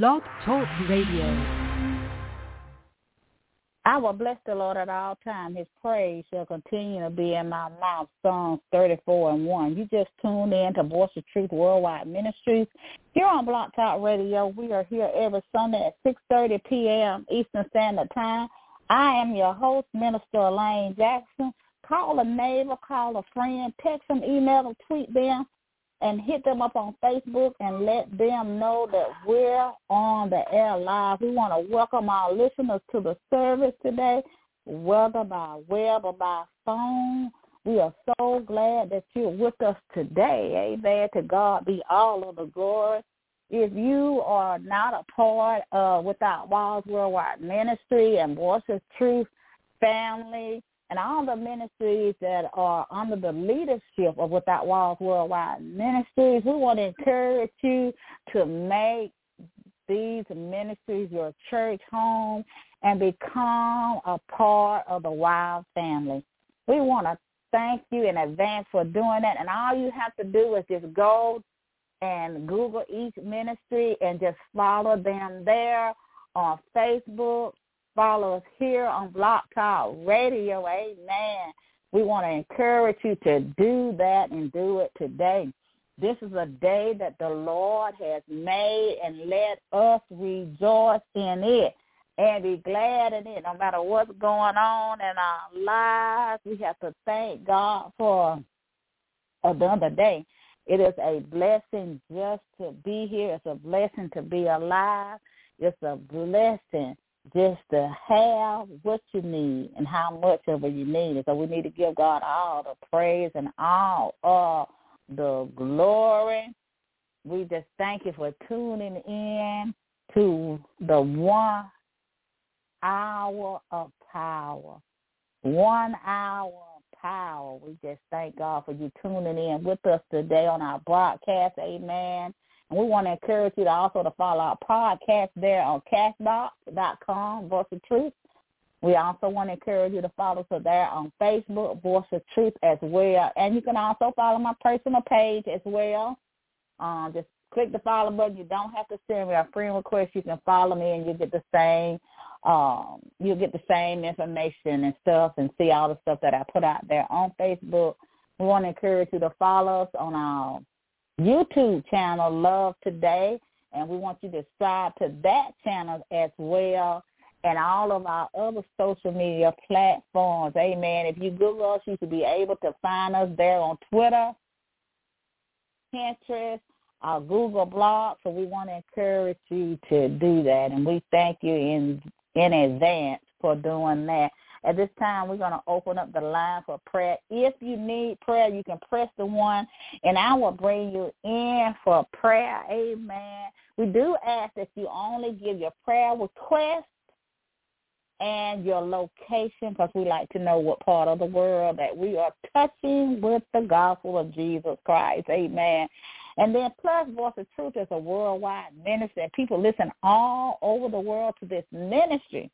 Blog Talk Radio. I will bless the Lord at all times. His praise shall continue to be in my mouth. Psalms 34 and 1. You just tuned in to Voice of Truth Worldwide Ministries. Here on Blog Talk Radio, we are here every Sunday at 6.30 p.m. Eastern Standard Time. I am your host, Minister Elaine Jackson. Call a neighbor, call a friend, text them, email them, tweet them and hit them up on Facebook and let them know that we're on the air live. We want to welcome our listeners to the service today, whether by web or by phone. We are so glad that you're with us today. Amen. To God be all of the glory. If you are not a part of Without Walls Worldwide Ministry and Voice of Truth family, and all the ministries that are under the leadership of Without Walls Worldwide Ministries, we want to encourage you to make these ministries your church home and become a part of the Wild family. We want to thank you in advance for doing that. And all you have to do is just go and Google each ministry and just follow them there on Facebook, follow us here on Blog Talk Radio. Amen. We want to encourage you to do that and do it today. This is a day that the Lord has made and let us rejoice in it and be glad in it. No matter what's going on in our lives, we have to thank God for another day. It is a blessing just to be here. It's a blessing to be alive. It's a blessing just to have what you need and how much of it you need. so we need to give God all the praise and all of the glory. We just thank you for tuning in to the one hour of power. One hour of power. We just thank God for you tuning in with us today on our broadcast. Amen. And we want to encourage you to also to follow our podcast there on castbox.com, Voice of Truth. We also want to encourage you to follow us there on Facebook, Voice of Truth as well. And you can also follow my personal page as well. Um, just click the follow button. You don't have to send me a friend request. You can follow me and you get the same um you'll get the same information and stuff and see all the stuff that I put out there on Facebook. We want to encourage you to follow us on our YouTube channel, Love Today, and we want you to subscribe to that channel as well and all of our other social media platforms. Amen. If you Google us, you should be able to find us there on Twitter, Pinterest, our Google blog. So we want to encourage you to do that. And we thank you in in advance for doing that. At this time, we're going to open up the line for prayer. If you need prayer, you can press the one, and I will bring you in for prayer. Amen. We do ask that you only give your prayer request and your location because we like to know what part of the world that we are touching with the gospel of Jesus Christ. Amen. And then plus Voice of Truth is a worldwide ministry and people listen all over the world to this ministry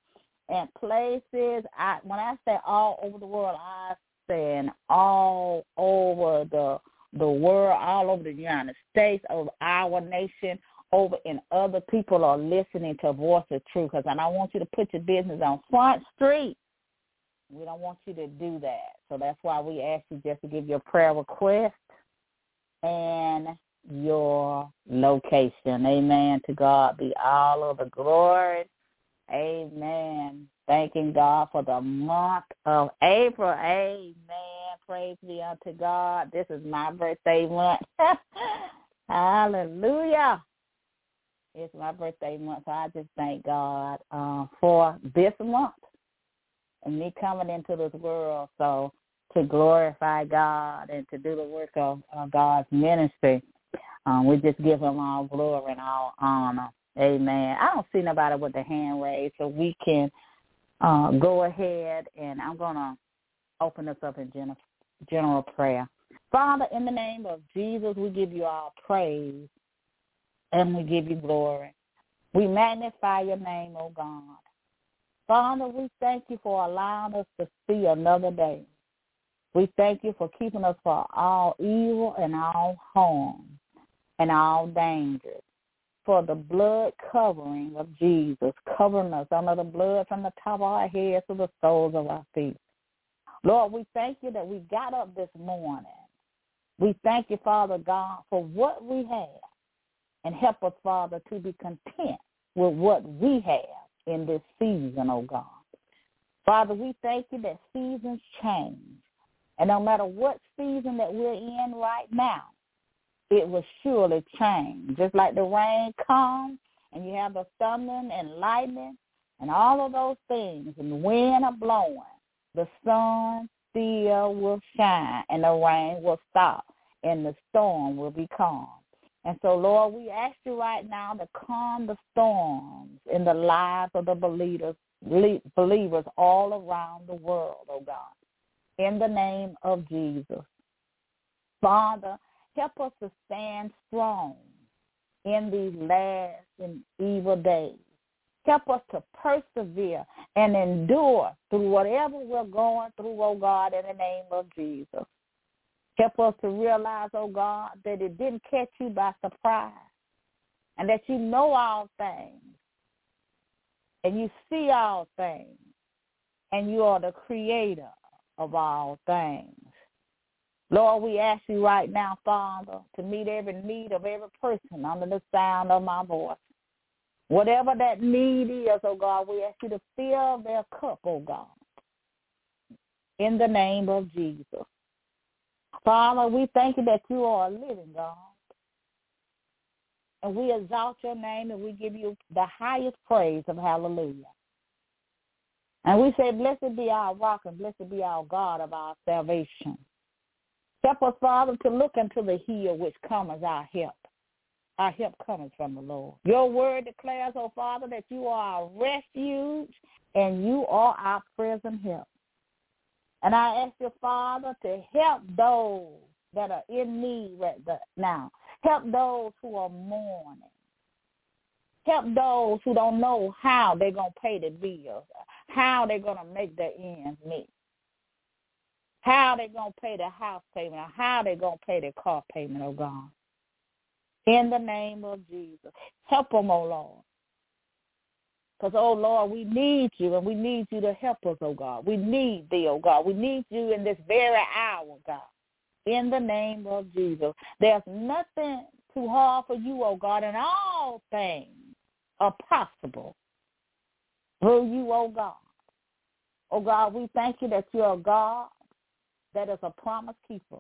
and places. I when I say all over the world, I say all over the the world, all over the United States, of our nation, over in other people are listening to Voice of Truth. Because I don't want you to put your business on Front Street. We don't want you to do that. So that's why we ask you just to give your prayer request and your location. Amen. To God be all of the glory Amen. Thanking God for the month of April. Amen. Praise be unto God. This is my birthday month. Hallelujah. It's my birthday month, so I just thank God uh, for this month and me coming into this world. So to glorify God and to do the work of uh, God's ministry, um, we just give him all glory and all honor. Amen. I don't see nobody with the hand raised, so we can uh, go ahead and I'm going to open this up in general, general prayer. Father, in the name of Jesus, we give you our praise and we give you glory. We magnify your name, O oh God. Father, we thank you for allowing us to see another day. We thank you for keeping us from all evil and all harm and all dangers. For the blood covering of Jesus, covering us under the blood from the top of our heads to the soles of our feet. Lord, we thank you that we got up this morning. We thank you, Father God, for what we have. And help us, Father, to be content with what we have in this season, oh God. Father, we thank you that seasons change. And no matter what season that we're in right now, it will surely change. Just like the rain comes and you have the thunder and lightning and all of those things and the wind are blowing, the sun still will shine and the rain will stop and the storm will be calm. And so, Lord, we ask you right now to calm the storms in the lives of the believers, believers all around the world, oh God, in the name of Jesus. Father, help us to stand strong in these last and evil days. Help us to persevere and endure through whatever we're going through, oh God, in the name of Jesus. Help us to realize, oh God, that it didn't catch you by surprise and that you know all things and you see all things and you are the creator of all things. Lord, we ask you right now, Father, to meet every need of every person under the sound of my voice. Whatever that need is, oh God, we ask you to fill their cup, oh God, in the name of Jesus. Father, we thank you that you are a living God. And we exalt your name and we give you the highest praise of hallelujah. And we say, blessed be our rock and blessed be our God of our salvation. Help us, Father, to look unto the hill which comes our help. Our help comes from the Lord. Your word declares, oh Father, that you are our refuge and you are our present help. And I ask your Father to help those that are in need right now. Help those who are mourning. Help those who don't know how they're going to pay the bills, how they're going to make their ends meet, how they're going to pay the house payment, or how they're going to pay their car payment, oh God. In the name of Jesus. Help them, oh Lord. Because, oh Lord, we need you and we need you to help us, oh God. We need thee, oh God. We need you in this very hour, God. In the name of Jesus. There's nothing too hard for you, oh God, and all things are possible through you, oh God. Oh God, we thank you that you're a God that is a promise keeper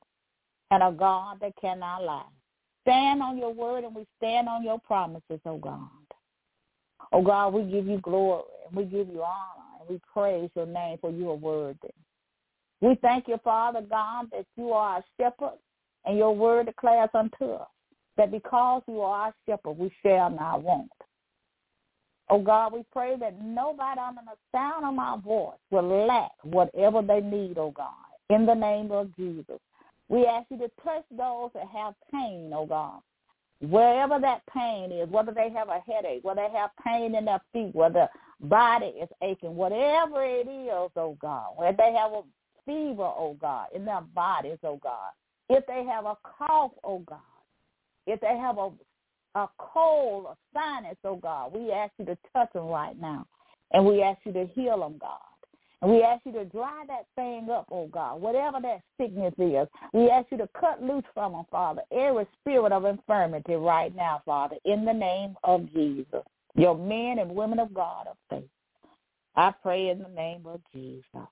and a God that cannot lie. Stand on your word and we stand on your promises, oh God. Oh God, we give you glory and we give you honor and we praise your name for you are worthy. We thank you, Father God, that you are our shepherd and your word declares unto us that because you are our shepherd, we shall not want. Oh God, we pray that nobody under the sound of my voice will lack whatever they need, oh God, in the name of Jesus. We ask you to touch those that have pain, oh God, wherever that pain is, whether they have a headache, whether they have pain in their feet, whether body is aching, whatever it is, oh God, whether they have a fever, oh God, in their bodies, oh God, if they have a cough, oh God, if they have a a cold, a sinus, oh God, we ask you to touch them right now, and we ask you to heal them, God. And we ask you to dry that thing up, oh God, whatever that sickness is. We ask you to cut loose from them, Father, every spirit of infirmity right now, Father, in the name of Jesus. Your men and women of God of faith. I pray in the name of Jesus.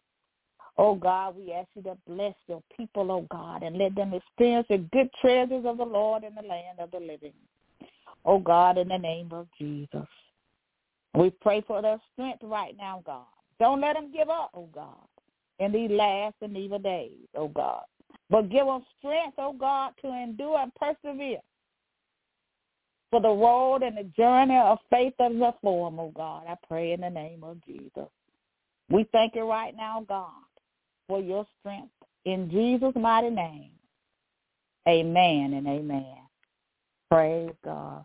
Oh God, we ask you to bless your people, oh God, and let them experience the good treasures of the Lord in the land of the living. Oh God, in the name of Jesus. We pray for their strength right now, God. Don't let them give up, oh God, in these last and evil days, oh God. But give them strength, oh God, to endure and persevere for the road and the journey of faith and reform, oh God. I pray in the name of Jesus. We thank you right now, God, for your strength. In Jesus' mighty name, amen and amen. Praise God.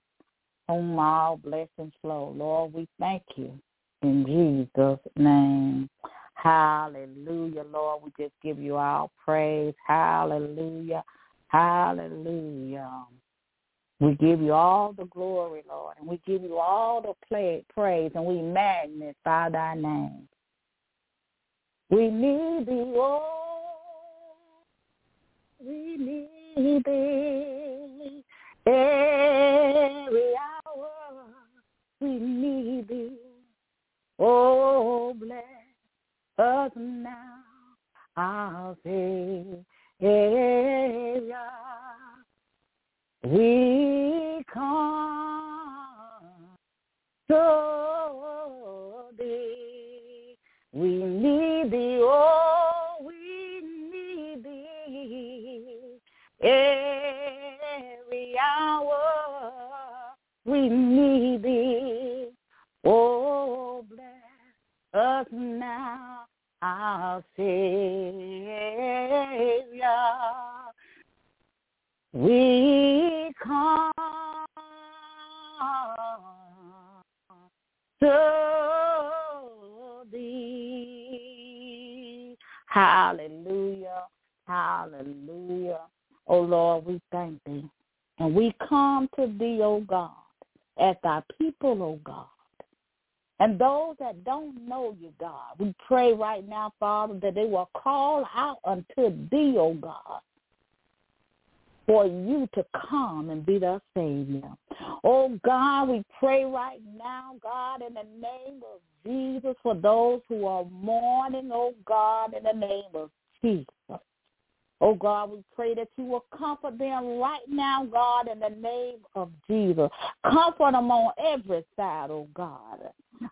Whom all blessings flow. Lord, we thank you in Jesus' name. Hallelujah, Lord. We just give you our praise. Hallelujah. Hallelujah. We give you all the glory, Lord, and we give you all the play, praise, and we magnify thy name. We need thee, oh, we need thee every hour. We need thee, oh, bless us now, our Savior. We come to thee. We need thee, oh, we need thee. Every hour we need thee. Us now, our Savior. We come to thee. Hallelujah. Hallelujah. Oh Lord, we thank thee. And we come to thee, O oh God, as thy people, O oh God. And those that don't know you, God, we pray right now, Father, that they will call out unto thee, O oh God for you to come and be their Savior. Oh God, we pray right now, God, in the name of Jesus, for those who are mourning, oh God, in the name of Jesus. Oh God, we pray that you will comfort them right now, God, in the name of Jesus. Comfort them on every side, oh God.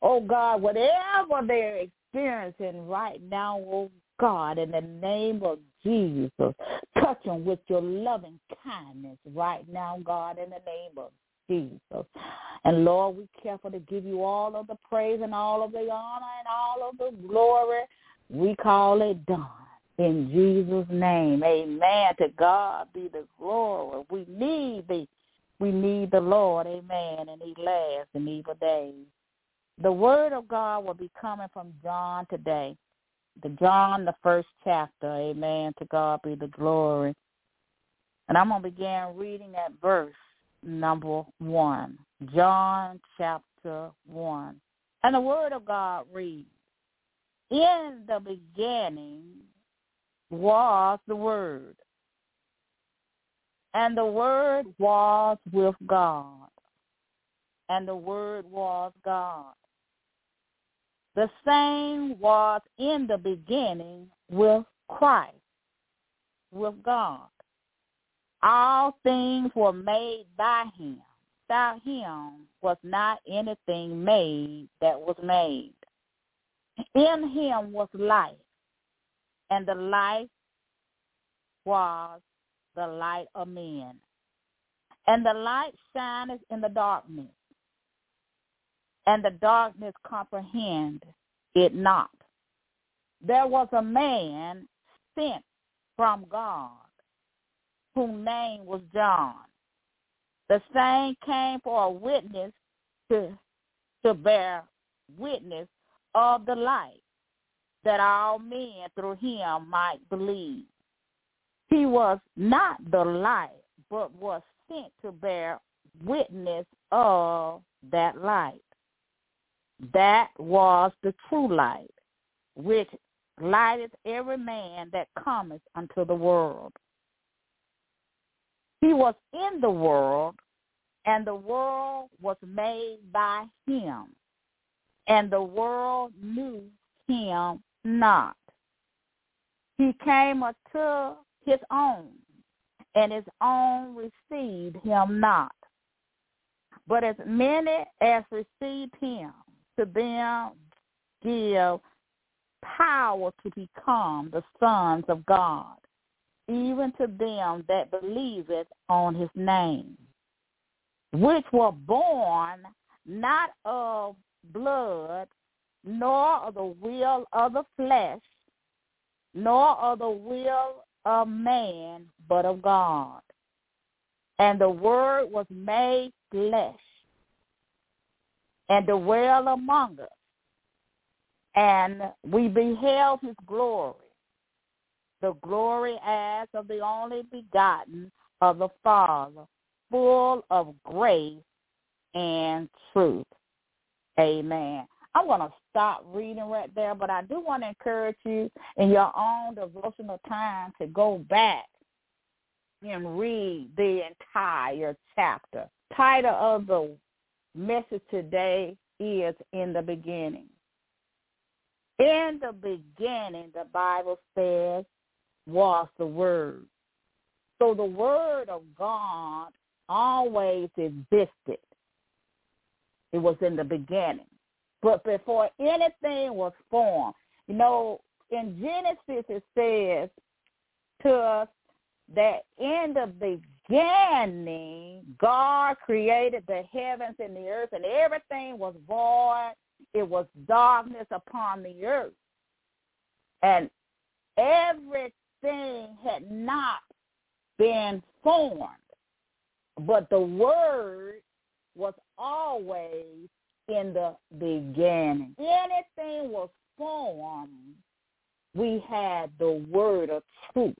Oh God, whatever they're experiencing right now, oh God, in the name of Jesus. Touch them with your loving kindness right now, God, in the name of Jesus. And Lord, we careful to give you all of the praise and all of the honor and all of the glory. We call it done. In Jesus' name, amen. To God be the glory. We need thee. We need the Lord, amen, and he lasts in evil days. The word of God will be coming from John today the John, the first chapter. Amen. To God be the glory. And I'm going to begin reading at verse number one. John chapter one. And the word of God reads, In the beginning was the word, and the word was with God, and the word was God. The same was in the beginning with Christ, with God. All things were made by him. Without him was not anything made that was made. In him was life, and the life was the light of men. And the light shineth in the darkness, and the darkness comprehend it not. There was a man sent from God whose name was John. The same came for a witness to, to bear witness of the light, that all men through him might believe. He was not the light, but was sent to bear witness of that light. That was the true light, which lighteth every man that cometh unto the world. He was in the world, and the world was made by him, and the world knew him not. He came unto his own, and his own received him not. But as many as received him, to them give power to become the sons of God, even to them that believeth on his name, which were born not of blood, nor of the will of the flesh, nor of the will of man, but of God. And the word was made flesh and dwell among us. And we beheld his glory, the glory as of the only begotten of the Father, full of grace and truth. Amen. I'm going to stop reading right there, but I do want to encourage you in your own devotional time to go back and read the entire chapter. Title of the message today is In the Beginning. In the beginning, the Bible says, was the Word. So the Word of God always existed. It was in the beginning. But before anything was formed, you know, in Genesis it says to us that in the beginning, God created the heavens and the earth, and everything was void. It was darkness upon the earth. And everything had not been formed, but the Word was always in the beginning. Anything was formed, we had the Word of truth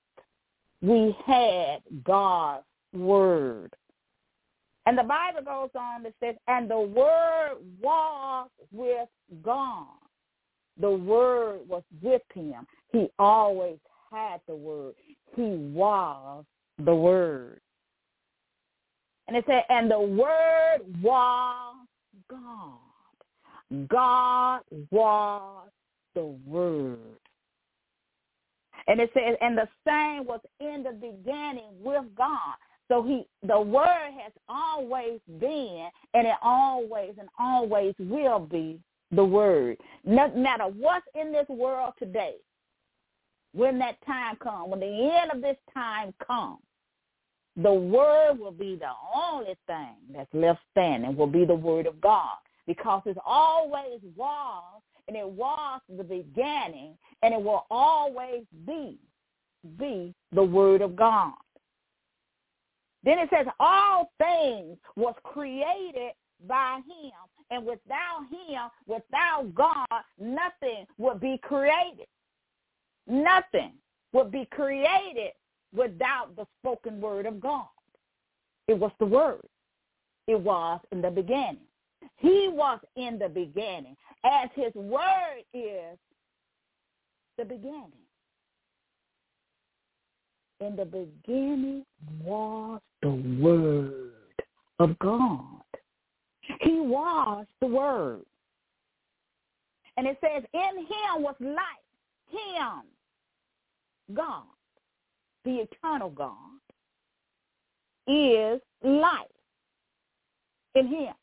we had God's word. And the Bible goes on to say, and the word was with God. The word was with him. He always had the word. He was the word. And it said, and the word was God. God was the word. And it says, and the same was in the beginning with God. So he, the word has always been, and it always and always will be the word. No matter what's in this world today, when that time comes, when the end of this time comes, the word will be the only thing that's left standing, will be the word of God. Because it's always was and it was the beginning, and it will always be, be the word of God. Then it says all things was created by him, and without him, without God, nothing would be created. Nothing would be created without the spoken word of God. It was the word. It was in the beginning. He was in the beginning as his word is the beginning. In the beginning was the word of God. He was the word. And it says, in him was life. Him, God, the eternal God, is life. In him.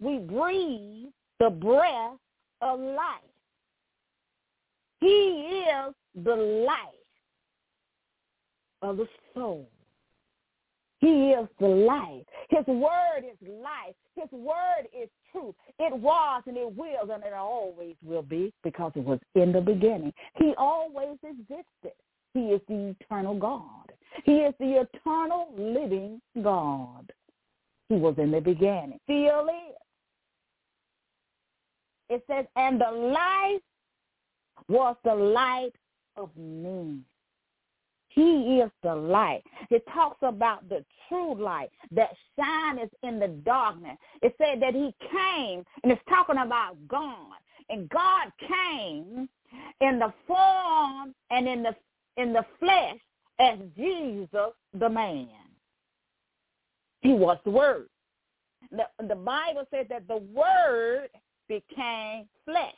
We breathe the breath of life. He is the life of the soul. He is the life. His word is life. His word is truth. It was and it will and it always will be because it was in the beginning. He always existed. He is the eternal God. He is the eternal living God. He was in the beginning. Still is. It says, and the life was the light of men. He is the light. It talks about the true light that shines in the darkness. It said that he came, and it's talking about God. And God came in the form and in the in the flesh as Jesus the man. He was the Word. The, the Bible says that the Word became flesh.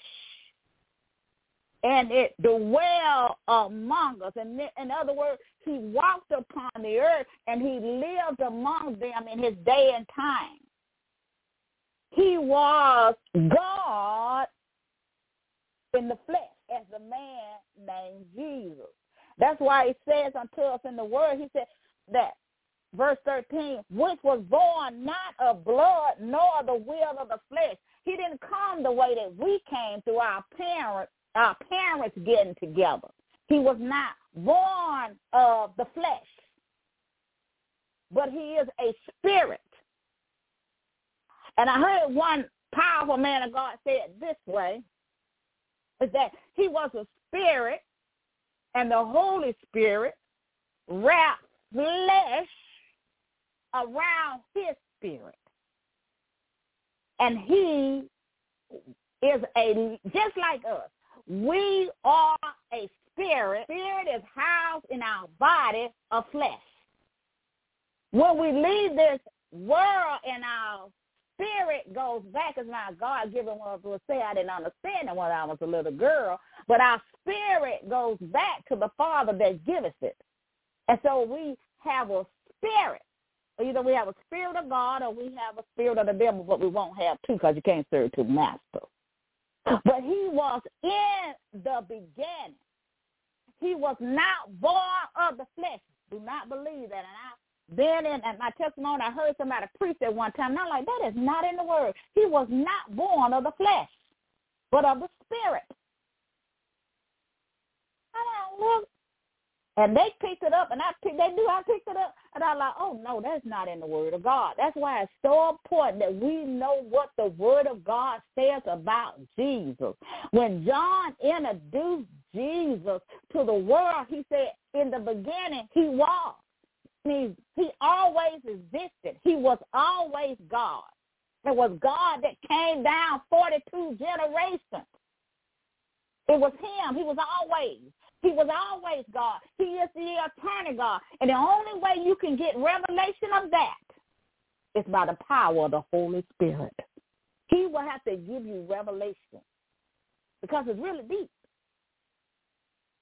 And it dwelled among us. And in other words, he walked upon the earth and he lived among them in his day and time. He was God in the flesh as a man named Jesus. That's why he says unto us in the word, he said that verse 13, which was born not of blood nor the will of the flesh, he didn't come the way that we came through our parents, our parents getting together. He was not born of the flesh, but he is a spirit. And I heard one powerful man of God say it this way, is that he was a spirit and the Holy Spirit wrapped flesh around his spirit. And he is a just like us. We are a spirit. Spirit is housed in our body of flesh. When we leave this world and our spirit goes back as my God given one will say I didn't understand it when I was a little girl, but our spirit goes back to the Father that giveth it. And so we have a spirit. Either we have a spirit of God or we have a spirit of the devil, but we won't have two because you can't serve two masters. But he was in the beginning. He was not born of the flesh. Do not believe that. And I been in at my testimony, I heard somebody preach at one time, and I'm like, that is not in the word. He was not born of the flesh, but of the spirit. I don't look and they picked it up, and I picked, they knew I picked it up, and I like, oh no, that's not in the Word of God. That's why it's so important that we know what the Word of God says about Jesus. When John introduced Jesus to the world, he said, in the beginning, he was. He, he always existed. He was always God. It was God that came down 42 generations. It was him. He was always. He was always God. He is the eternal God. And the only way you can get revelation of that is by the power of the Holy Spirit. He will have to give you revelation because it's really deep.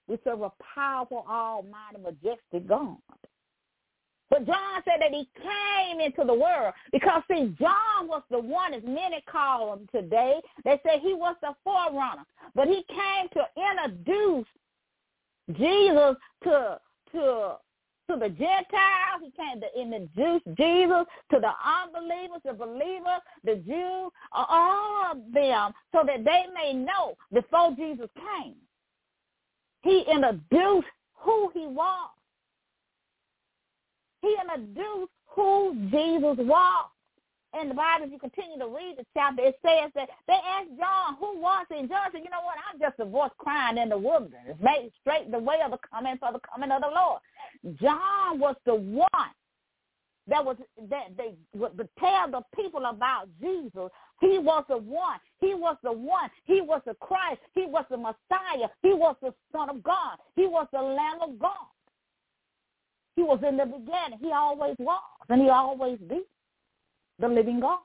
We serve a powerful, almighty, majestic God. But John said that he came into the world because, see, John was the one, as many call him today. They say he was the forerunner. But he came to introduce Jesus to to to the Gentiles. He came to introduce Jesus to the unbelievers, the believers, the Jews, all of them, so that they may know before Jesus came. He introduced who he was. He introduced who Jesus was in the Bible, if you continue to read the chapter, it says that they asked John, who was he? And John said, you know what, I'm just a voice crying in the wilderness. Made straight the way of the coming for the coming of the Lord. John was the one that was that they would tell the people about Jesus. He was the one. He was the one. He was the Christ. He was the Messiah. He was the Son of God. He was the Lamb of God. He was in the beginning. He always was, and he always be the living God.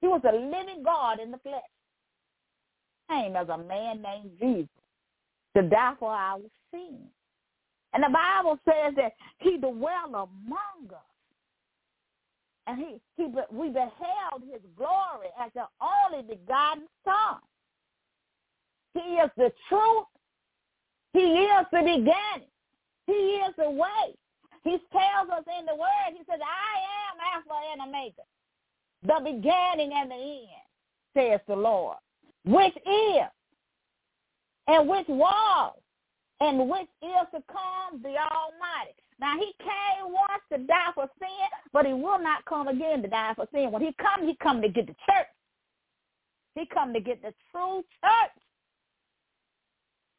He was a living God in the flesh. Came as a man named Jesus to die for our sins. And the Bible says that he dwelt among us. And he, he, we beheld his glory as the only begotten Son. He is the truth. He is the beginning. He is the way. He tells us in the word, he says, I am Alpha and Omega, the beginning and the end, says the Lord, which is and which was and which is to come the Almighty. Now he came once to die for sin, but he will not come again to die for sin. When he come, he come to get the church. He come to get the true church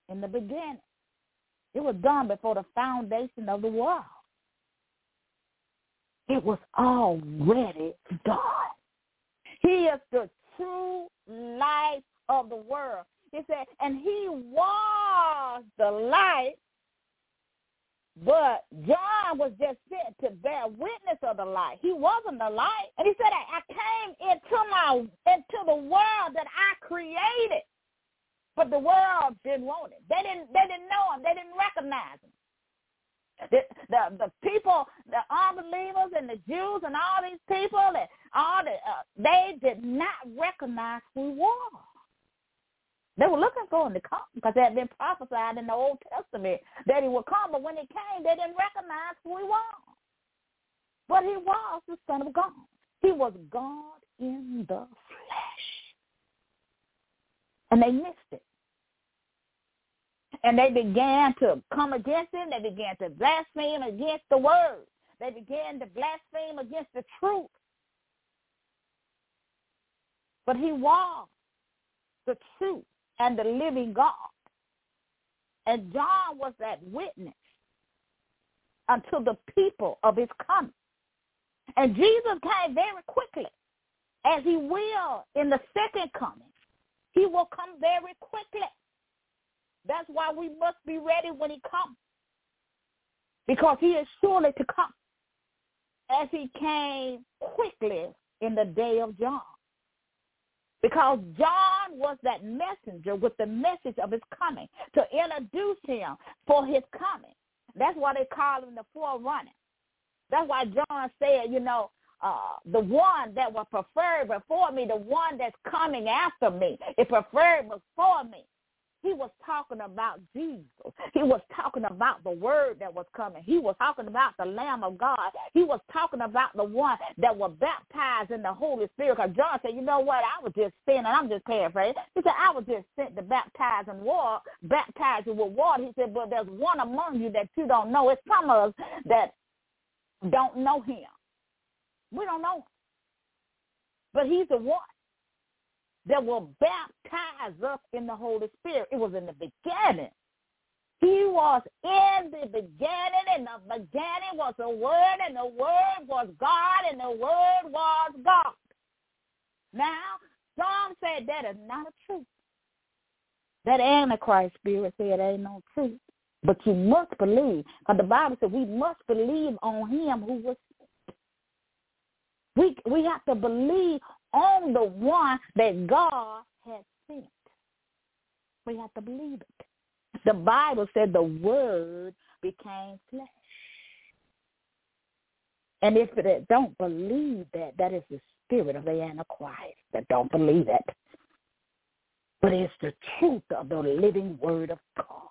in the beginning. It was done before the foundation of the world. It was already done. He is the true light of the world. He said, and he was the light, but John was just sent to bear witness of the light. He wasn't the light. And he said, I, came into my into the world that I created. But the world didn't want it. They didn't they didn't know him. They didn't recognize him. The, the the people, the unbelievers and the Jews and all these people and all the uh, they did not recognize who was. They were looking for him to come because it had been prophesied in the Old Testament that he would come, but when he came, they didn't recognize who he was. But he was the Son of God. He was God in the flesh. And they missed it. And they began to come against him. They began to blaspheme against the word. They began to blaspheme against the truth. But he was the truth and the living God. And John was that witness unto the people of his coming. And Jesus came very quickly, as he will in the second coming. He will come very quickly. That's why we must be ready when he comes. Because he is surely to come. As he came quickly in the day of John. Because John was that messenger with the message of his coming to introduce him for his coming. That's why they call him the forerunner. That's why John said, you know, uh, the one that was preferred before me, the one that's coming after me, it preferred before me. He was talking about Jesus. He was talking about the word that was coming. He was talking about the Lamb of God. He was talking about the one that was baptized in the Holy Spirit. Because John said, you know what? I was just sent, and I'm just paraphrasing. He said, I was just sent to baptize in water, baptize you with water. He said, but there's one among you that you don't know. It's some of us that don't know him. We don't know him. But he's the one that will baptize us in the Holy Spirit. It was in the beginning. He was in the beginning, and the beginning was the Word, and the Word was God, and the Word was God. Now, John said that is not a truth. That Antichrist spirit said ain't no truth. But you must believe, because the Bible said we must believe on him who was we we have to believe on the one that God has sent. We have to believe it. The Bible said the word became flesh. And if it don't believe that, that is the spirit of the Antichrist that don't believe it. But it's the truth of the living word of God.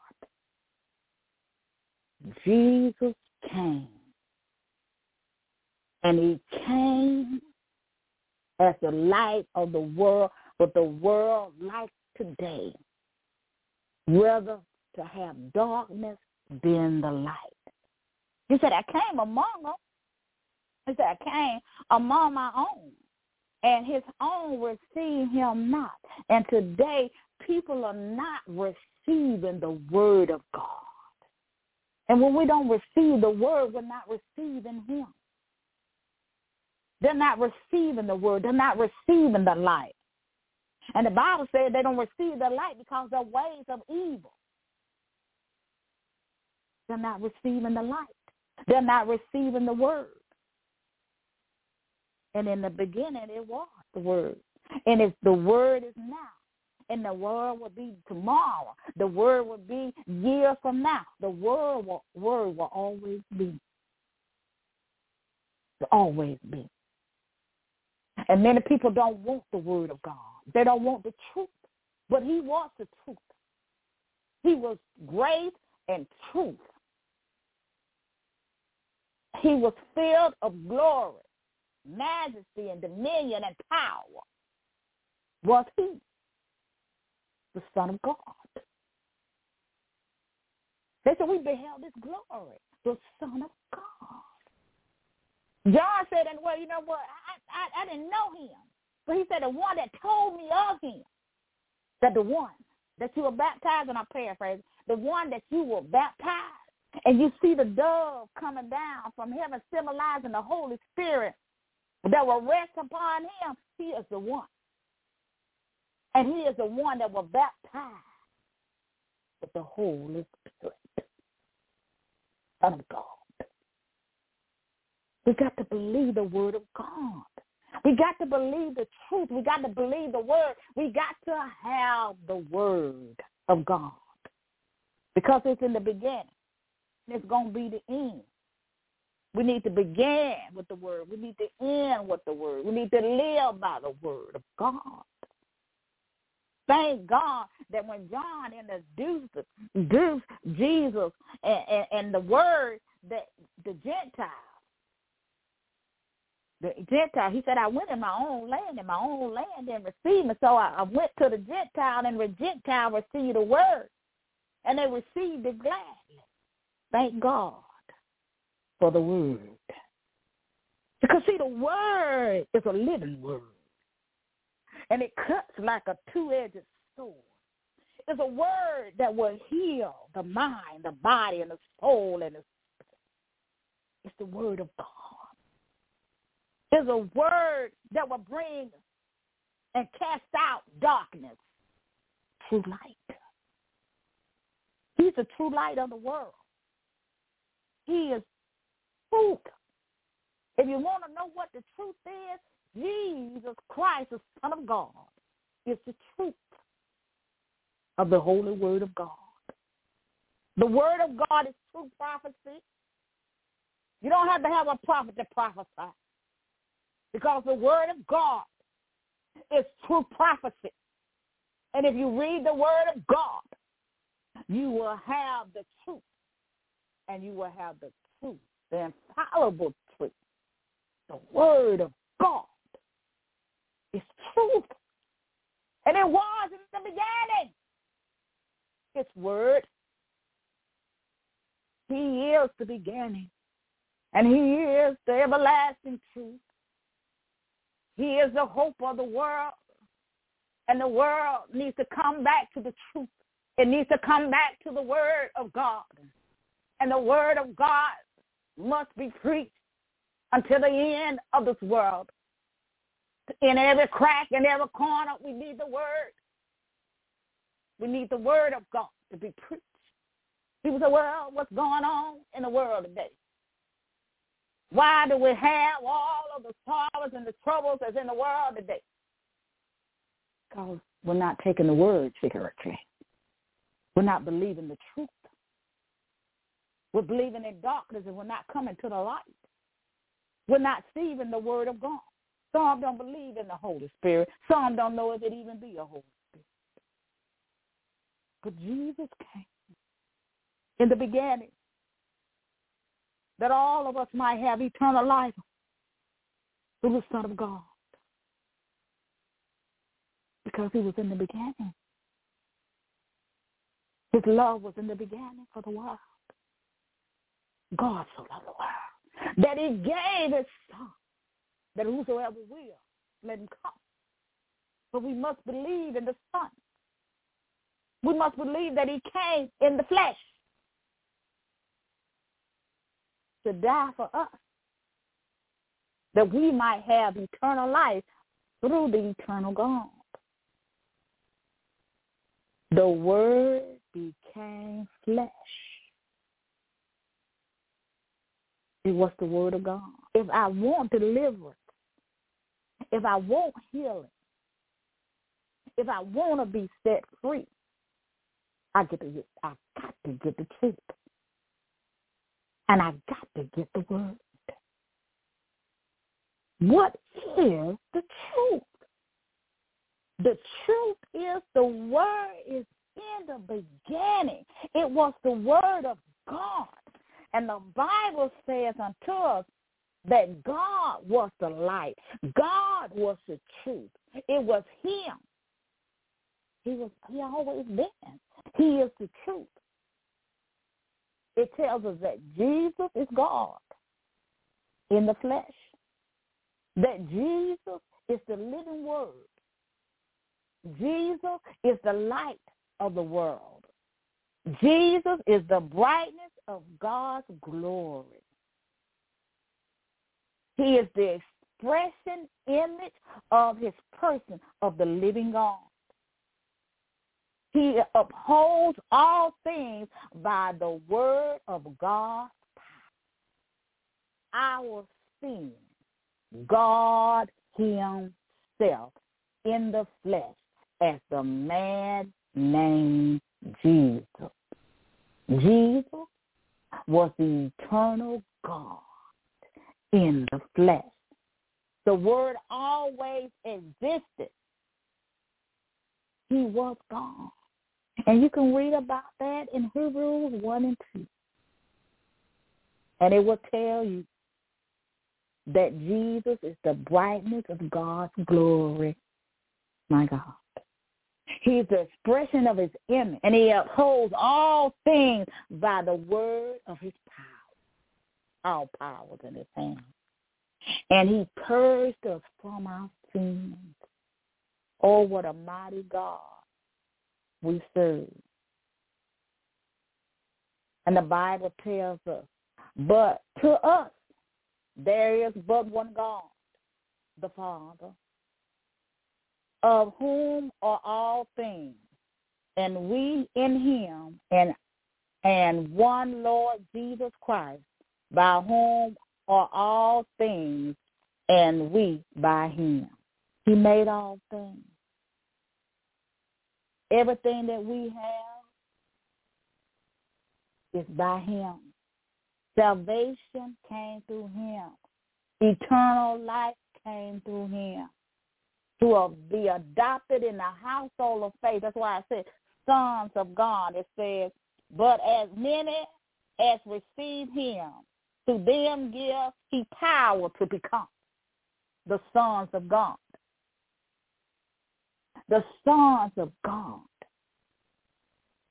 Jesus came. And he came as the light of the world, but the world like today, rather to have darkness than the light. He said, I came among them. He said, I came among my own. And his own received him not. And today, people are not receiving the word of God. And when we don't receive the word, we're not receiving him. They're not receiving the word. They're not receiving the light. And the Bible said they don't receive the light because they're ways of evil. They're not receiving the light. They're not receiving the word. And in the beginning, it was the word. And if the word is now, and the word will be tomorrow, the word will be years from now, the word will, word will always be. Will always be. And many people don't want the word of God. They don't want the truth. But he wants the truth. He was grace and truth. He was filled of glory, majesty, and dominion and power. Was he the Son of God? They said, we beheld his glory, the Son of God. John said, and well, you know what? I, I, I didn't know him. But he said, the one that told me of him, that the one that you were baptized, and I paraphrase, the one that you were baptized, and you see the dove coming down from heaven, symbolizing the Holy Spirit that will rest upon him, he is the one. And he is the one that will baptize with the Holy Spirit. Of God. We got to believe the word of God. We got to believe the truth. We got to believe the word. We got to have the word of God. Because it's in the beginning. It's going to be the end. We need to begin with the word. We need to end with the word. We need to live by the word of God. Thank God that when John introduced, introduced Jesus and, and, and the word that the Gentiles, the Gentile. He said, I went in my own land, and my own land didn't receive me. So I, I went to the Gentile, and the Gentile received the word, and they received it gladly. Thank God for the word. Because, see, the word is a living word, and it cuts like a two-edged sword. It's a word that will heal the mind, the body, and the soul, and the spirit. It's the word of God. Is a word that will bring and cast out darkness. to light. He's the true light of the world. He is truth. If you want to know what the truth is, Jesus Christ, the Son of God, is the truth of the holy word of God. The word of God is true prophecy. You don't have to have a prophet to prophesy because the word of God is true prophecy. And if you read the word of God, you will have the truth. And you will have the truth, the infallible truth. The word of God is truth. And it was in the beginning. His word. He is the beginning. And he is the everlasting truth. He is the hope of the world. And the world needs to come back to the truth. It needs to come back to the word of God. And the word of God must be preached until the end of this world. In every crack, in every corner, we need the word. We need the word of God to be preached. People say, well, what's going on in the world today? Why do we have all of the sorrows and the troubles that's in the world today? Because we're not taking the word seriously. We're not believing the truth. We're believing in darkness and we're not coming to the light. We're not receiving the word of God. Some don't believe in the Holy Spirit. Some don't know if it even be a Holy Spirit. But Jesus came in the beginning that all of us might have eternal life through the Son of God. Because he was in the beginning. His love was in the beginning for the world. God so loved the world that he gave his son that whosoever will, let him come. But we must believe in the son. We must believe that he came in the flesh to die for us, that we might have eternal life through the eternal God. The Word became flesh. It was the Word of God. If I want deliverance, if I want healing, if I want to be set free, I get to get, I got to get the truth. And I've got to get the word. What is the truth? The truth is the word is in the beginning. It was the word of God. And the Bible says unto us that God was the light. God was the truth. It was him. He was he always been. He is the truth it tells us that Jesus is God in the flesh, that Jesus is the living word. Jesus is the light of the world. Jesus is the brightness of God's glory. He is the expression image of his person of the living God. He upholds all things by the word of God. Our sin, God himself in the flesh as the man named Jesus. Jesus was the eternal God in the flesh. The word always existed. He was God. And you can read about that in Hebrews 1 and 2. And it will tell you that Jesus is the brightness of God's glory. My God. He's the expression of his image, and he upholds all things by the word of his power. All powers in his hand. And he purged us from our sins. Oh, what a mighty God we serve. And the Bible tells us, but to us there is but one God, the Father, of whom are all things, and we in him, and and one Lord Jesus Christ, by whom are all things, and we by him. He made all things. Everything that we have is by him. Salvation came through him. Eternal life came through him. To be adopted in the household of faith. That's why I said sons of God. It says, but as many as receive him, to them give he power to become the sons of God. The sons of God.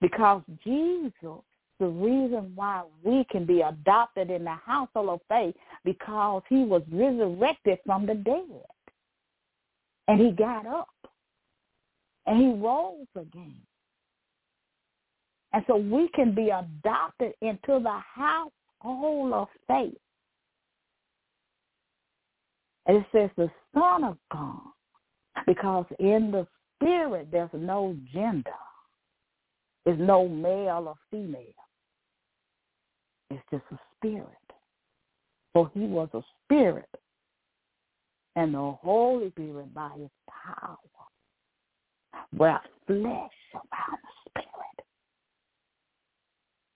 Because Jesus, the reason why we can be adopted in the household of faith, because he was resurrected from the dead. And he got up. And he rose again. And so we can be adopted into the household of faith. And it says the Son of God, because in the spirit there's no gender. There's no male or female. It's just a spirit. For he was a spirit. And the Holy Spirit by his power wrapped flesh around the spirit.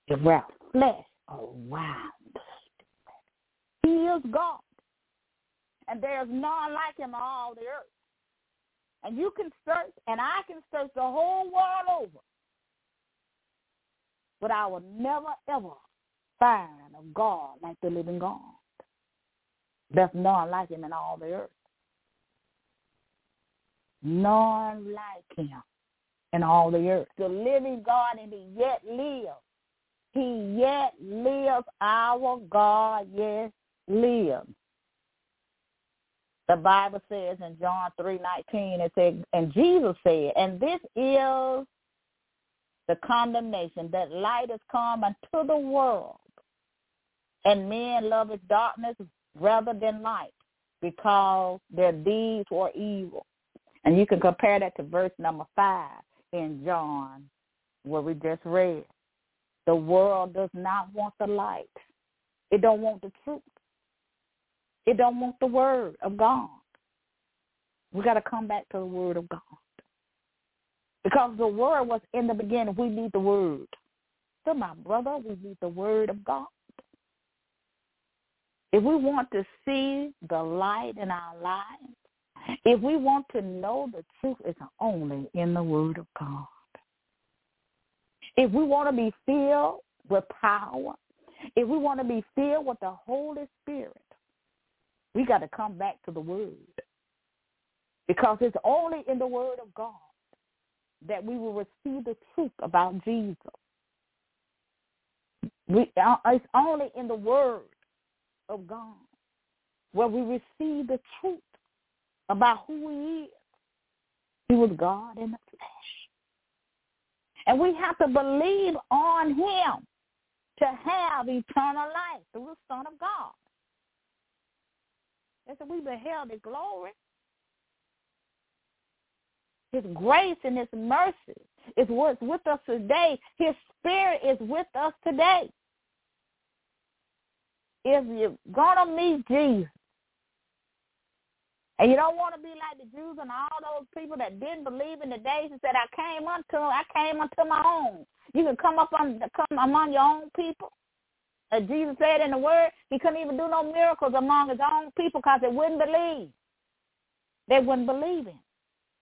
It wrapped flesh around the spirit. He is God and there's none like him on all the earth. And you can search, and I can search the whole world over, but I will never, ever find a God like the living God. There's none like him in all the earth. None like him in all the earth. The living God, and he yet lives. He yet lives. Our God yet lives. The Bible says in John three nineteen, it said, and Jesus said, and this is the condemnation that light has come into the world, and men love its darkness rather than light, because their deeds were evil. And you can compare that to verse number five in John, where we just read. The world does not want the light. It don't want the truth. It don't want the word of God. We got to come back to the word of God. Because the word was in the beginning. We need the word. So my brother, we need the word of God. If we want to see the light in our lives, if we want to know the truth, it's only in the word of God. If we want to be filled with power, if we want to be filled with the Holy Spirit, we got to come back to the word. Because it's only in the word of God that we will receive the truth about Jesus. We, uh, it's only in the word of God where we receive the truth about who he is. He was God in the flesh. And we have to believe on him to have eternal life through the Son of God. So we beheld his glory. His grace and his mercy is what's with us today. His spirit is with us today. If you're going to meet Jesus, and you don't want to be like the Jews and all those people that didn't believe in the days and said, I came unto I came unto my own. You can come up on come among your own people. Jesus said in the word, he couldn't even do no miracles among his own people because they wouldn't believe. They wouldn't believe him.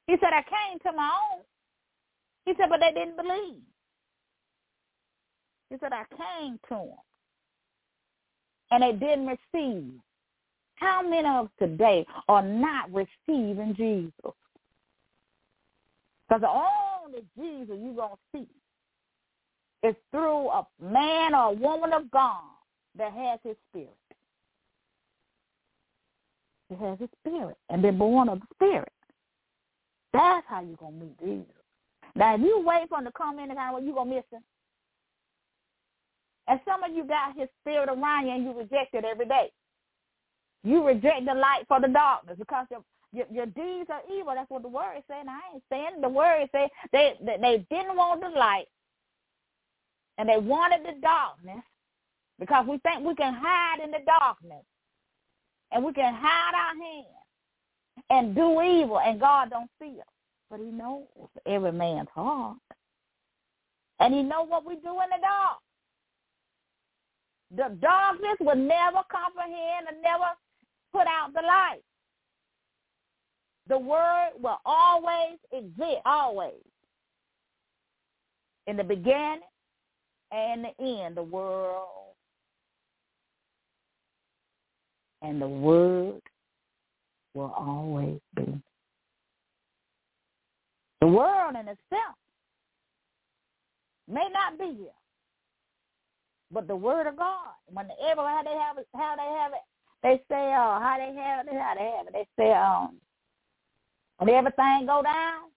He said, I came to my own. He said, but they didn't believe. He said, I came to them. And they didn't receive. How many of us today are not receiving Jesus? Because the only Jesus you're going to see is through a man or a woman of God that has his spirit. It has his spirit and been born of the spirit. That's how you're going to meet Jesus. Now, if you wait for him to come in kind of, you're going to miss him. And some of you got his spirit around you and you reject it every day. You reject the light for the darkness because your your, your deeds are evil. That's what the word is saying. I ain't saying the word is saying they, they they didn't want the light and they wanted the darkness because we think we can hide in the darkness and we can hide our hands and do evil and God don't see us. But he knows every man's heart. And he knows what we do in the dark. The darkness will never comprehend and never put out the light. The word will always exist, always. In the beginning and the end, the world and the word will always be. The world in itself may not be here, but the word of God. When ever how they have it, how they have it, they say, "Oh, how they have it, how they have it." They say, "Um, when everything go down,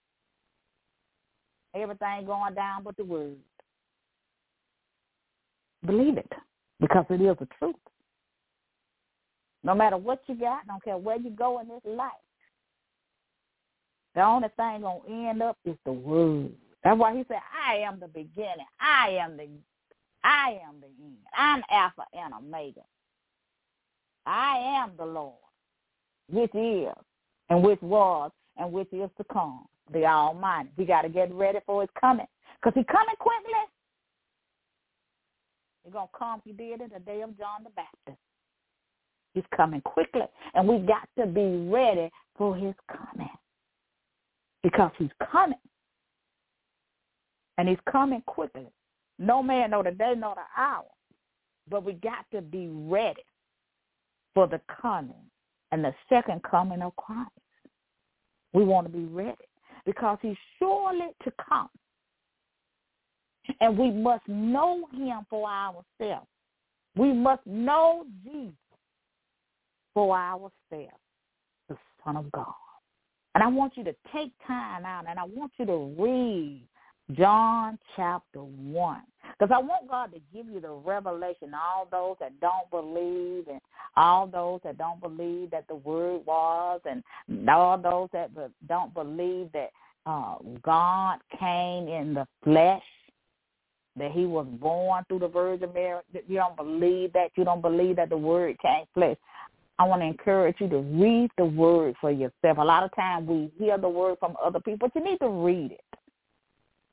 everything going down, but the word." Believe it, because it is the truth. No matter what you got, don't care where you go in this life, the only thing gonna end up is the word. That's why he said, I am the beginning. I am the I am the end. I'm Alpha and Omega. I am the Lord, which is and which was and which is to come, the Almighty. We got to get ready for his coming because he's coming quickly. He's going to come, he did in the day of John the Baptist. He's coming quickly, and we got to be ready for his coming because he's coming. And he's coming quickly. No man know the day nor the hour. But we got to be ready for the coming and the second coming of Christ. We want to be ready because he's surely to come. And we must know him for ourselves. We must know Jesus for ourselves, the Son of God. And I want you to take time out and I want you to read John chapter 1. Because I want God to give you the revelation, all those that don't believe and all those that don't believe that the word was and all those that don't believe that uh, God came in the flesh, that he was born through the Virgin Mary. You don't believe that. You don't believe that the word came flesh. I want to encourage you to read the word for yourself. A lot of times we hear the word from other people, but you need to read it.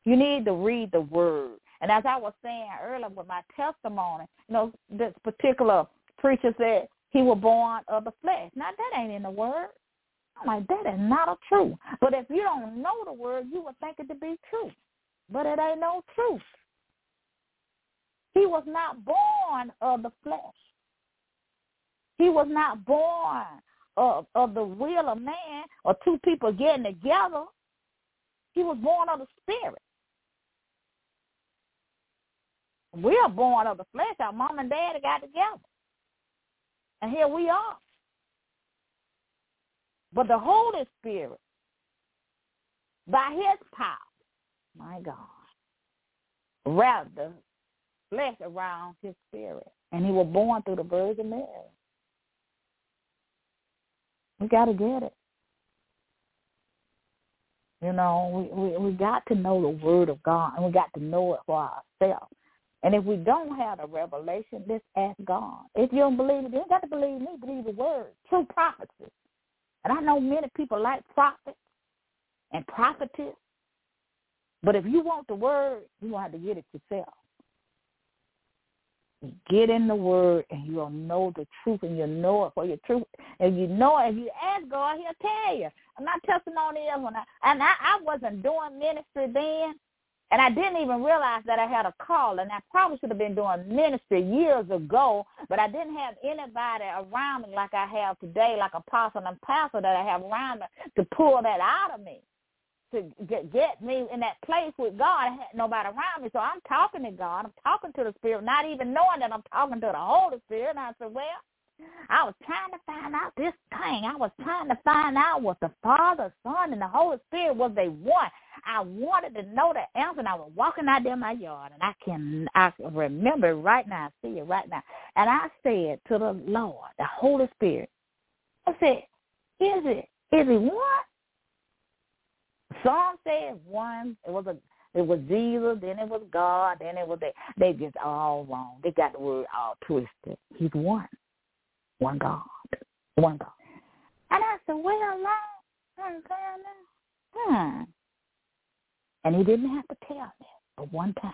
You need to read the word. And as I was saying earlier with my testimony, you know, this particular preacher said he was born of the flesh. Now that ain't in the word. I'm like, that is not a truth. But if you don't know the word, you would think it to be true. But it ain't no truth. He was not born of the flesh. He was not born of, of the will of man or two people getting together. He was born of the spirit. We are born of the flesh. Our mom and dad got together. And here we are. But the Holy Spirit, by his power, my God, the flesh around his spirit. And he was born through the Virgin Mary. We got to get it. You know, we, we we got to know the Word of God, and we got to know it for ourselves. And if we don't have a revelation, let's ask God. If you don't believe it, you got to believe me. Believe the Word, true prophecy. And I know many people like prophets and prophetess, but if you want the Word, you have to get it yourself. Get in the word and you'll know the truth and you'll know it for your truth. And you know it. If you ask God, he'll tell you. My testimony is when I, and I, I wasn't doing ministry then. And I didn't even realize that I had a call, and I probably should have been doing ministry years ago, but I didn't have anybody around me like I have today, like apostle and pastor that I have around me to pull that out of me to get, get me in that place with God. I had nobody around me. So I'm talking to God. I'm talking to the Spirit, not even knowing that I'm talking to the Holy Spirit. And I said, well, I was trying to find out this thing. I was trying to find out what the Father, Son, and the Holy Spirit was they want. I wanted to know the answer, and I was walking out there in my yard, and I can I remember right now, I see it right now. And I said to the Lord, the Holy Spirit, I said, is it? Is it one? Some said one. It was a. It was Jesus. Then it was God. Then it was they. They just all wrong. They got the word all twisted. He's one. One God. One God. And I said, well, Lord, hmm. And he didn't have to tell me but one time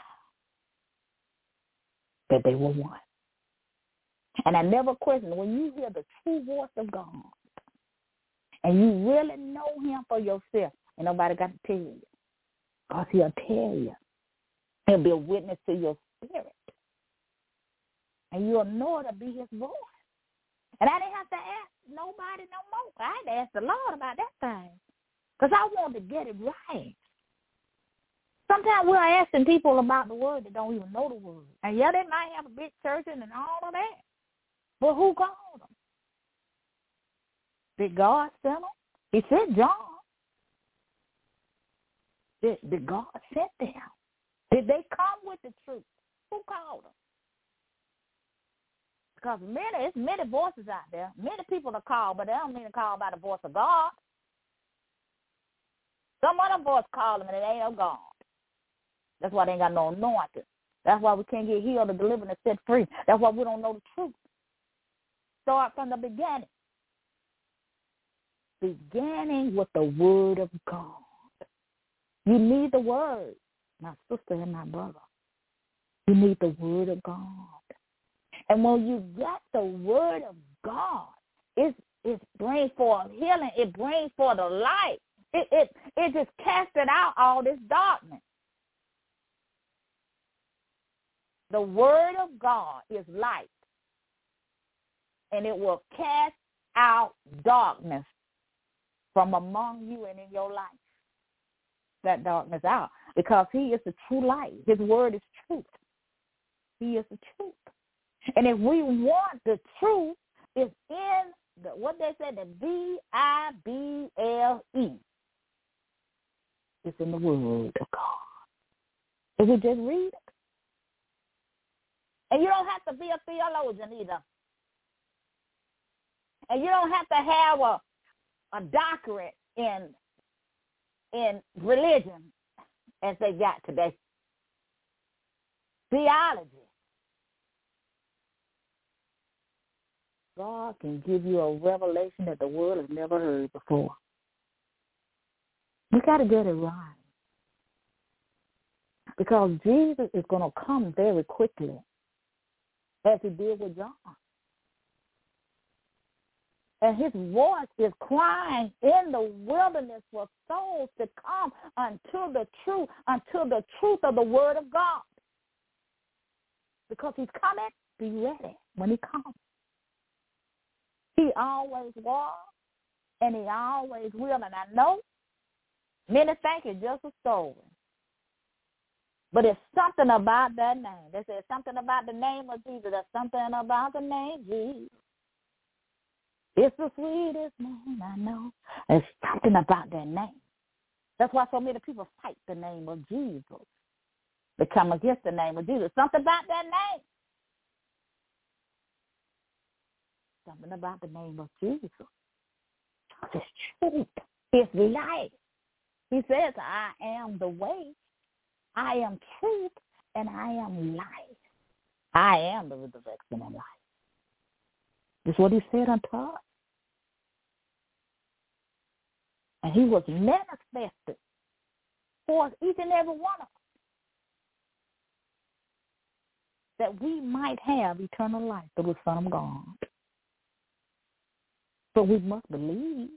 that they were one. And I never questioned when you hear the true voice of God and you really know him for yourself, and nobody got to tell you. Because he'll tell you. He'll be a witness to your spirit. And you'll know it'll be his voice. And I didn't have to ask nobody no more. I had to ask the Lord about that thing. Because I wanted to get it right. Sometimes we're asking people about the word that don't even know the word. And yeah, they might have a big church and all of that. But who called them? Did God send them? He sent John. Did, God send them? Did they come with the truth? Who called them? Because many, it's many voices out there. Many people are called, but they don't mean to call by the voice of God. Some other voice call them, and it ain't no God. That's why they ain't got no anointing. That's why we can't get healed or delivered and set free. That's why we don't know the truth. Start from the beginning. Beginning with the word of God. You need the word, my sister and my brother. You need the word of God. And when you get the word of God, it it brings forth healing. It brings forth the light. It it it just casted out all this darkness. The word of God is light. And it will cast out darkness from among you and in your life. That darkness out. Because he is the true light. His word is truth. He is the truth. And if we want the truth, it's in the, what they said, the B-I-B-L-E. It's in the word of God. If we just read it. And you don't have to be a theologian either. And you don't have to have a, a doctorate in in religion as they got today. Theology. God can give you a revelation that the world has never heard before. You got to get it right. Because Jesus is going to come very quickly, as he did with John. And his voice is crying in the wilderness for souls to come unto the truth, unto the truth of the word of God. Because he's coming, be ready when he comes. He always was, and he always will. And I know many think it's just a story. But it's something about that name. They say something about the name of Jesus. There's something about the name Jesus. It's the sweetest name I know. There's something about that name. That's why so many people fight the name of Jesus. They come against the name of Jesus. Something about that name. something about the name of Jesus. It's truth. It's life. He says, I am the way, I am truth, and I am life. I am the resurrection and life. That's what he said unto us. And he was manifested for each and every one of us that we might have eternal life through the Son of God. But we must believe.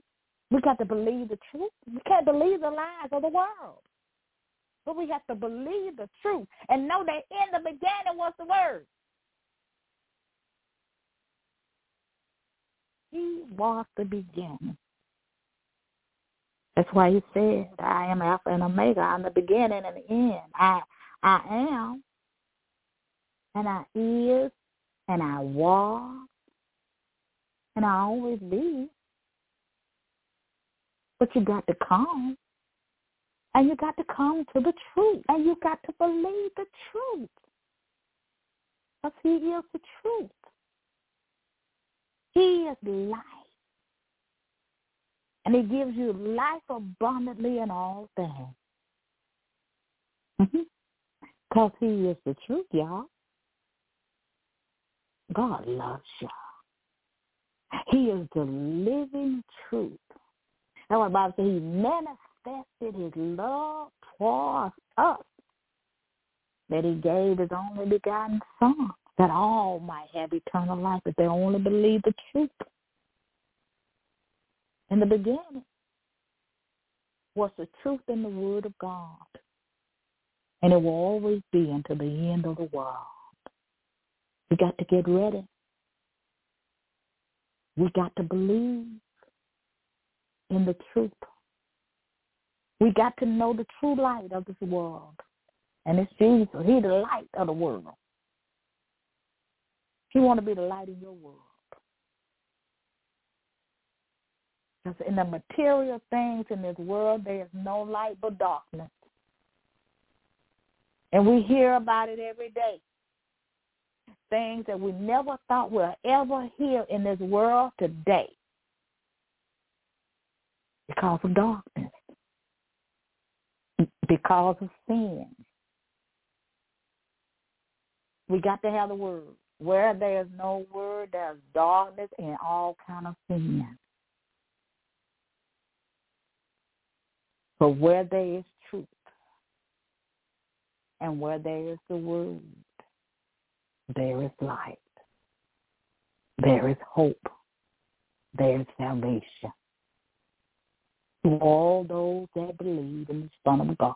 We got to believe the truth. We can't believe the lies of the world. But we have to believe the truth and know that in the beginning was the word. He was the beginning. That's why he said, I am Alpha and Omega. I'm the beginning and the end. I I am and I is and I was and I always be. But you got to come. And you got to come to the truth. And you got to believe the truth. Because he is the truth. He is life. And he gives you life abundantly in all things. Because he is the truth, y'all. God loves y'all. He is the living truth. That's what the Bible says. He manifested his love towards us that he gave his only begotten son that all might have eternal life if they only believe the truth. In the beginning was the truth in the word of God. And it will always be until the end of the world. We got to get ready. We got to believe in the truth. We got to know the true light of this world. And it's Jesus. He's the light of the world. He want to be the light in your world. Because in the material things in this world, there is no light but darkness. And we hear about it every day. Things that we never thought we'll ever hear in this world today because of darkness, because of sin. We got to have the word. Where there's no word, there's darkness and all kind of sin. But where there is truth and where there is the word, there is light. There is hope. There is salvation. To all those that believe in the Son of God.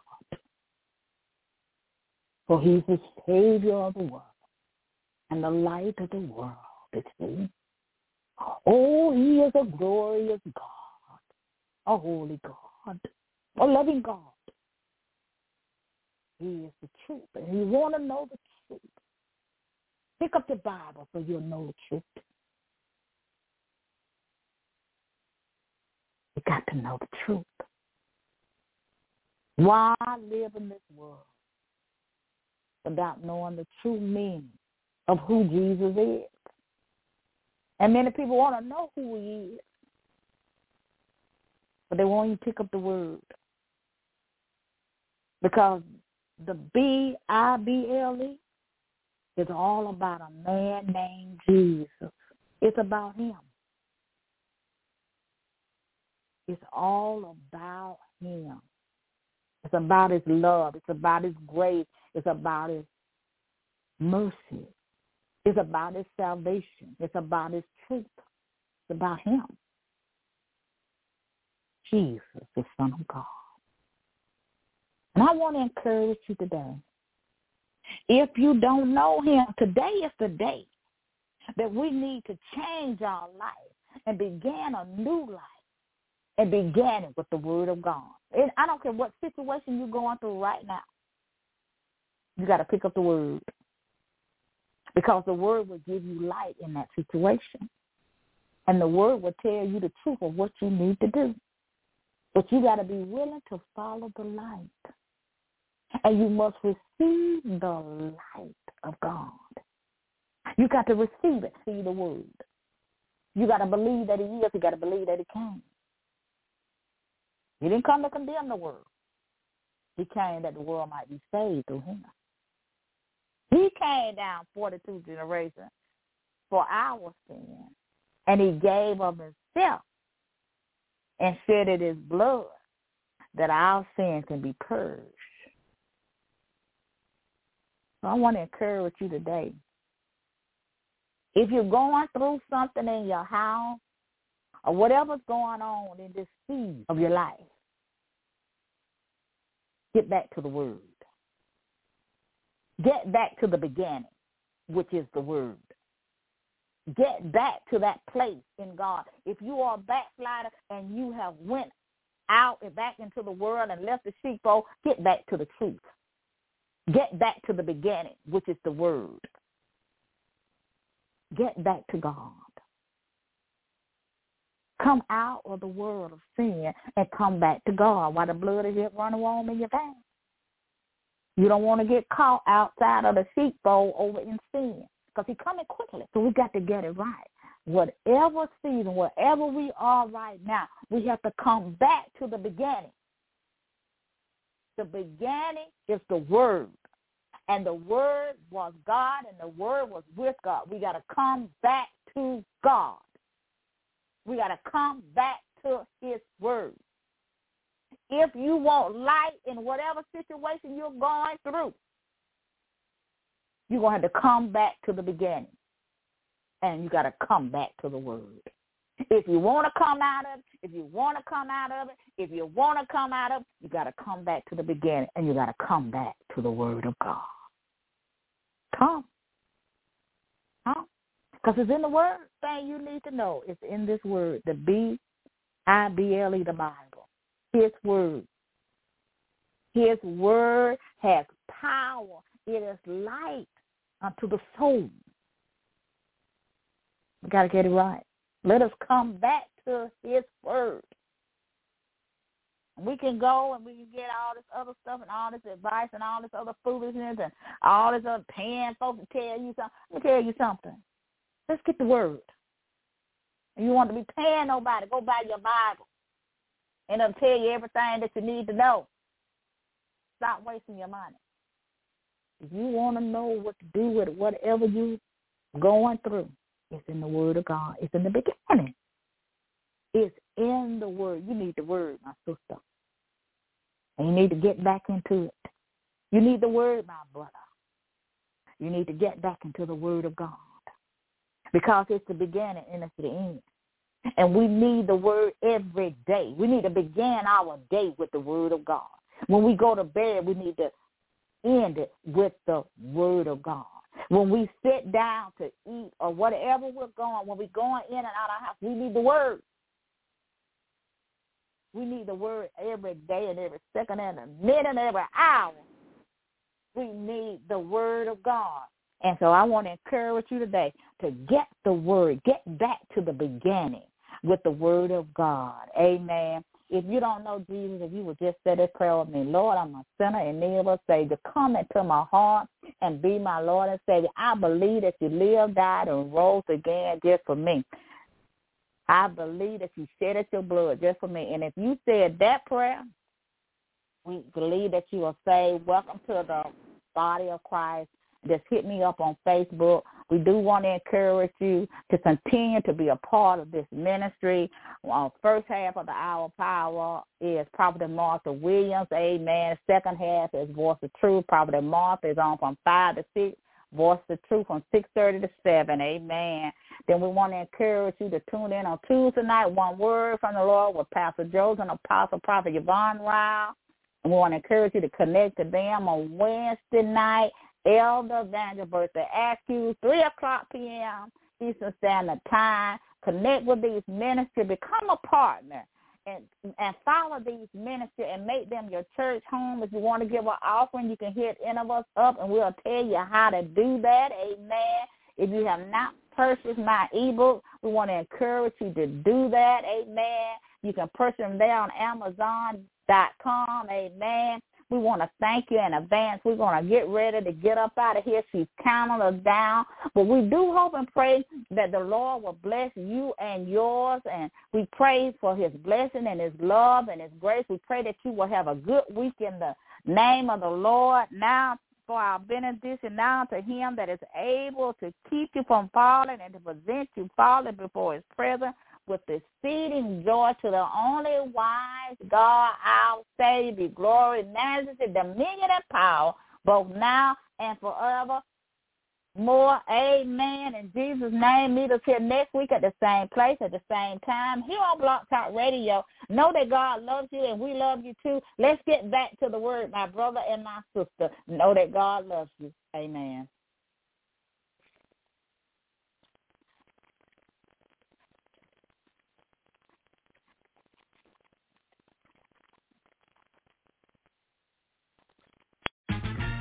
For he's the Savior of the world and the light of the world, it says. Oh, he is a glorious God, a holy God, a loving God. He is the truth, and you want to know the truth. Pick up the Bible so you'll know the truth. You got to know the truth. Why live in this world without knowing the true meaning of who Jesus is. And many people want to know who he is. But they won't even pick up the word. Because the B-I-B-L-E is all about a man named Jesus. It's about him. It's all about him. It's about his love. It's about his grace. It's about his mercy. It's about his salvation. It's about his truth. It's about him. Jesus, the Son of God. And I want to encourage you today. If you don't know him, today is the day that we need to change our life and begin a new life and begin it with the word of God. And I don't care what situation you're going through right now. You got to pick up the word because the word will give you light in that situation. And the word will tell you the truth of what you need to do. But you got to be willing to follow the light. And you must receive the light of God. You got to receive it, see the word. You got to believe that he is. You got to believe that he came. He didn't come to condemn the world. He came that the world might be saved through him. He came down 42 generations for our sin. And he gave of himself and shedded his blood that our sin can be purged. So I want to encourage you today. If you're going through something in your house or whatever's going on in this season of your life, get back to the word. Get back to the beginning, which is the word. Get back to that place in God. If you are a backslider and you have went out and back into the world and left the sheepfold, get back to the truth. Get back to the beginning, which is the word. Get back to God. Come out of the world of sin and come back to God while the blood is yet running warm in your veins. You don't want to get caught outside of the sheepfold over in sin because he's coming quickly. So we got to get it right. whatever season, wherever we are right now, we have to come back to the beginning. The beginning is the Word. And the Word was God, and the Word was with God. We got to come back to God. We got to come back to His Word. If you want light in whatever situation you're going through, you're going to have to come back to the beginning. And you got to come back to the Word. If you want to come out of it, if you want to come out of it, if you want to come out of it, you got to come back to the beginning and you got to come back to the Word of God. Come. Come. Because it's in the Word. Thing you need to know. It's in this Word, the B-I-B-L-E, the Bible. His Word. His Word has power. It is light unto the soul. We got to get it right. Let us come back to his word. We can go and we can get all this other stuff and all this advice and all this other foolishness and all this other paying folks to tell you something. Let me tell you something. Let's get the word. And you want to be paying nobody, go buy your Bible. And it'll tell you everything that you need to know. Stop wasting your money. If you want to know what to do with whatever you're going through, it's in the Word of God. It's in the beginning. It's in the Word. You need the Word, my sister. And you need to get back into it. You need the Word, my brother. You need to get back into the Word of God. Because it's the beginning and it's the end. And we need the Word every day. We need to begin our day with the Word of God. When we go to bed, we need to end it with the Word of God. When we sit down to eat or whatever we're going, when we're going in and out of house, we need the word. We need the word every day and every second and a minute and every hour. We need the word of God. And so I want to encourage you today to get the word, get back to the beginning with the word of God. Amen. If you don't know Jesus, if you would just say this prayer with me, Lord, I'm a sinner and need a Savior. Come into my heart and be my Lord and Savior. I believe that you lived, died, and rose again just for me. I believe that you shedded your blood just for me. And if you said that prayer, we believe that you are saved. Welcome to the body of Christ. Just hit me up on Facebook we do want to encourage you to continue to be a part of this ministry. Well, first half of the hour power is Prophet Martha Williams. Amen. Second half is Voice of Truth. Prophet Martha is on from 5 to 6. Voice of Truth from 6.30 to 7. Amen. Then we want to encourage you to tune in on Tuesday night, One Word from the Lord with Pastor Joseph and Apostle Prophet Yvonne Ryle. We want to encourage you to connect to them on Wednesday night Elder Daniel birthday. Ask you 3 o'clock p.m. Eastern Standard Time. Connect with these ministries. Become a partner. And, and follow these ministries and make them your church home. If you want to give an offering, you can hit any of us up and we'll tell you how to do that. Amen. If you have not purchased my ebook, we want to encourage you to do that. Amen. You can purchase them there on Amazon.com. Amen. We want to thank you in advance. We're going to get ready to get up out of here. She's counting us down. But we do hope and pray that the Lord will bless you and yours. And we pray for his blessing and his love and his grace. We pray that you will have a good week in the name of the Lord. Now for our benediction now to him that is able to keep you from falling and to prevent you falling before his presence with exceeding joy to the only wise God, our Savior, glory, majesty, dominion, and power, both now and forever. More, amen. In Jesus' name, meet us here next week at the same place, at the same time, here on Blog Talk Radio. Know that God loves you and we love you too. Let's get back to the word, my brother and my sister. Know that God loves you. Amen.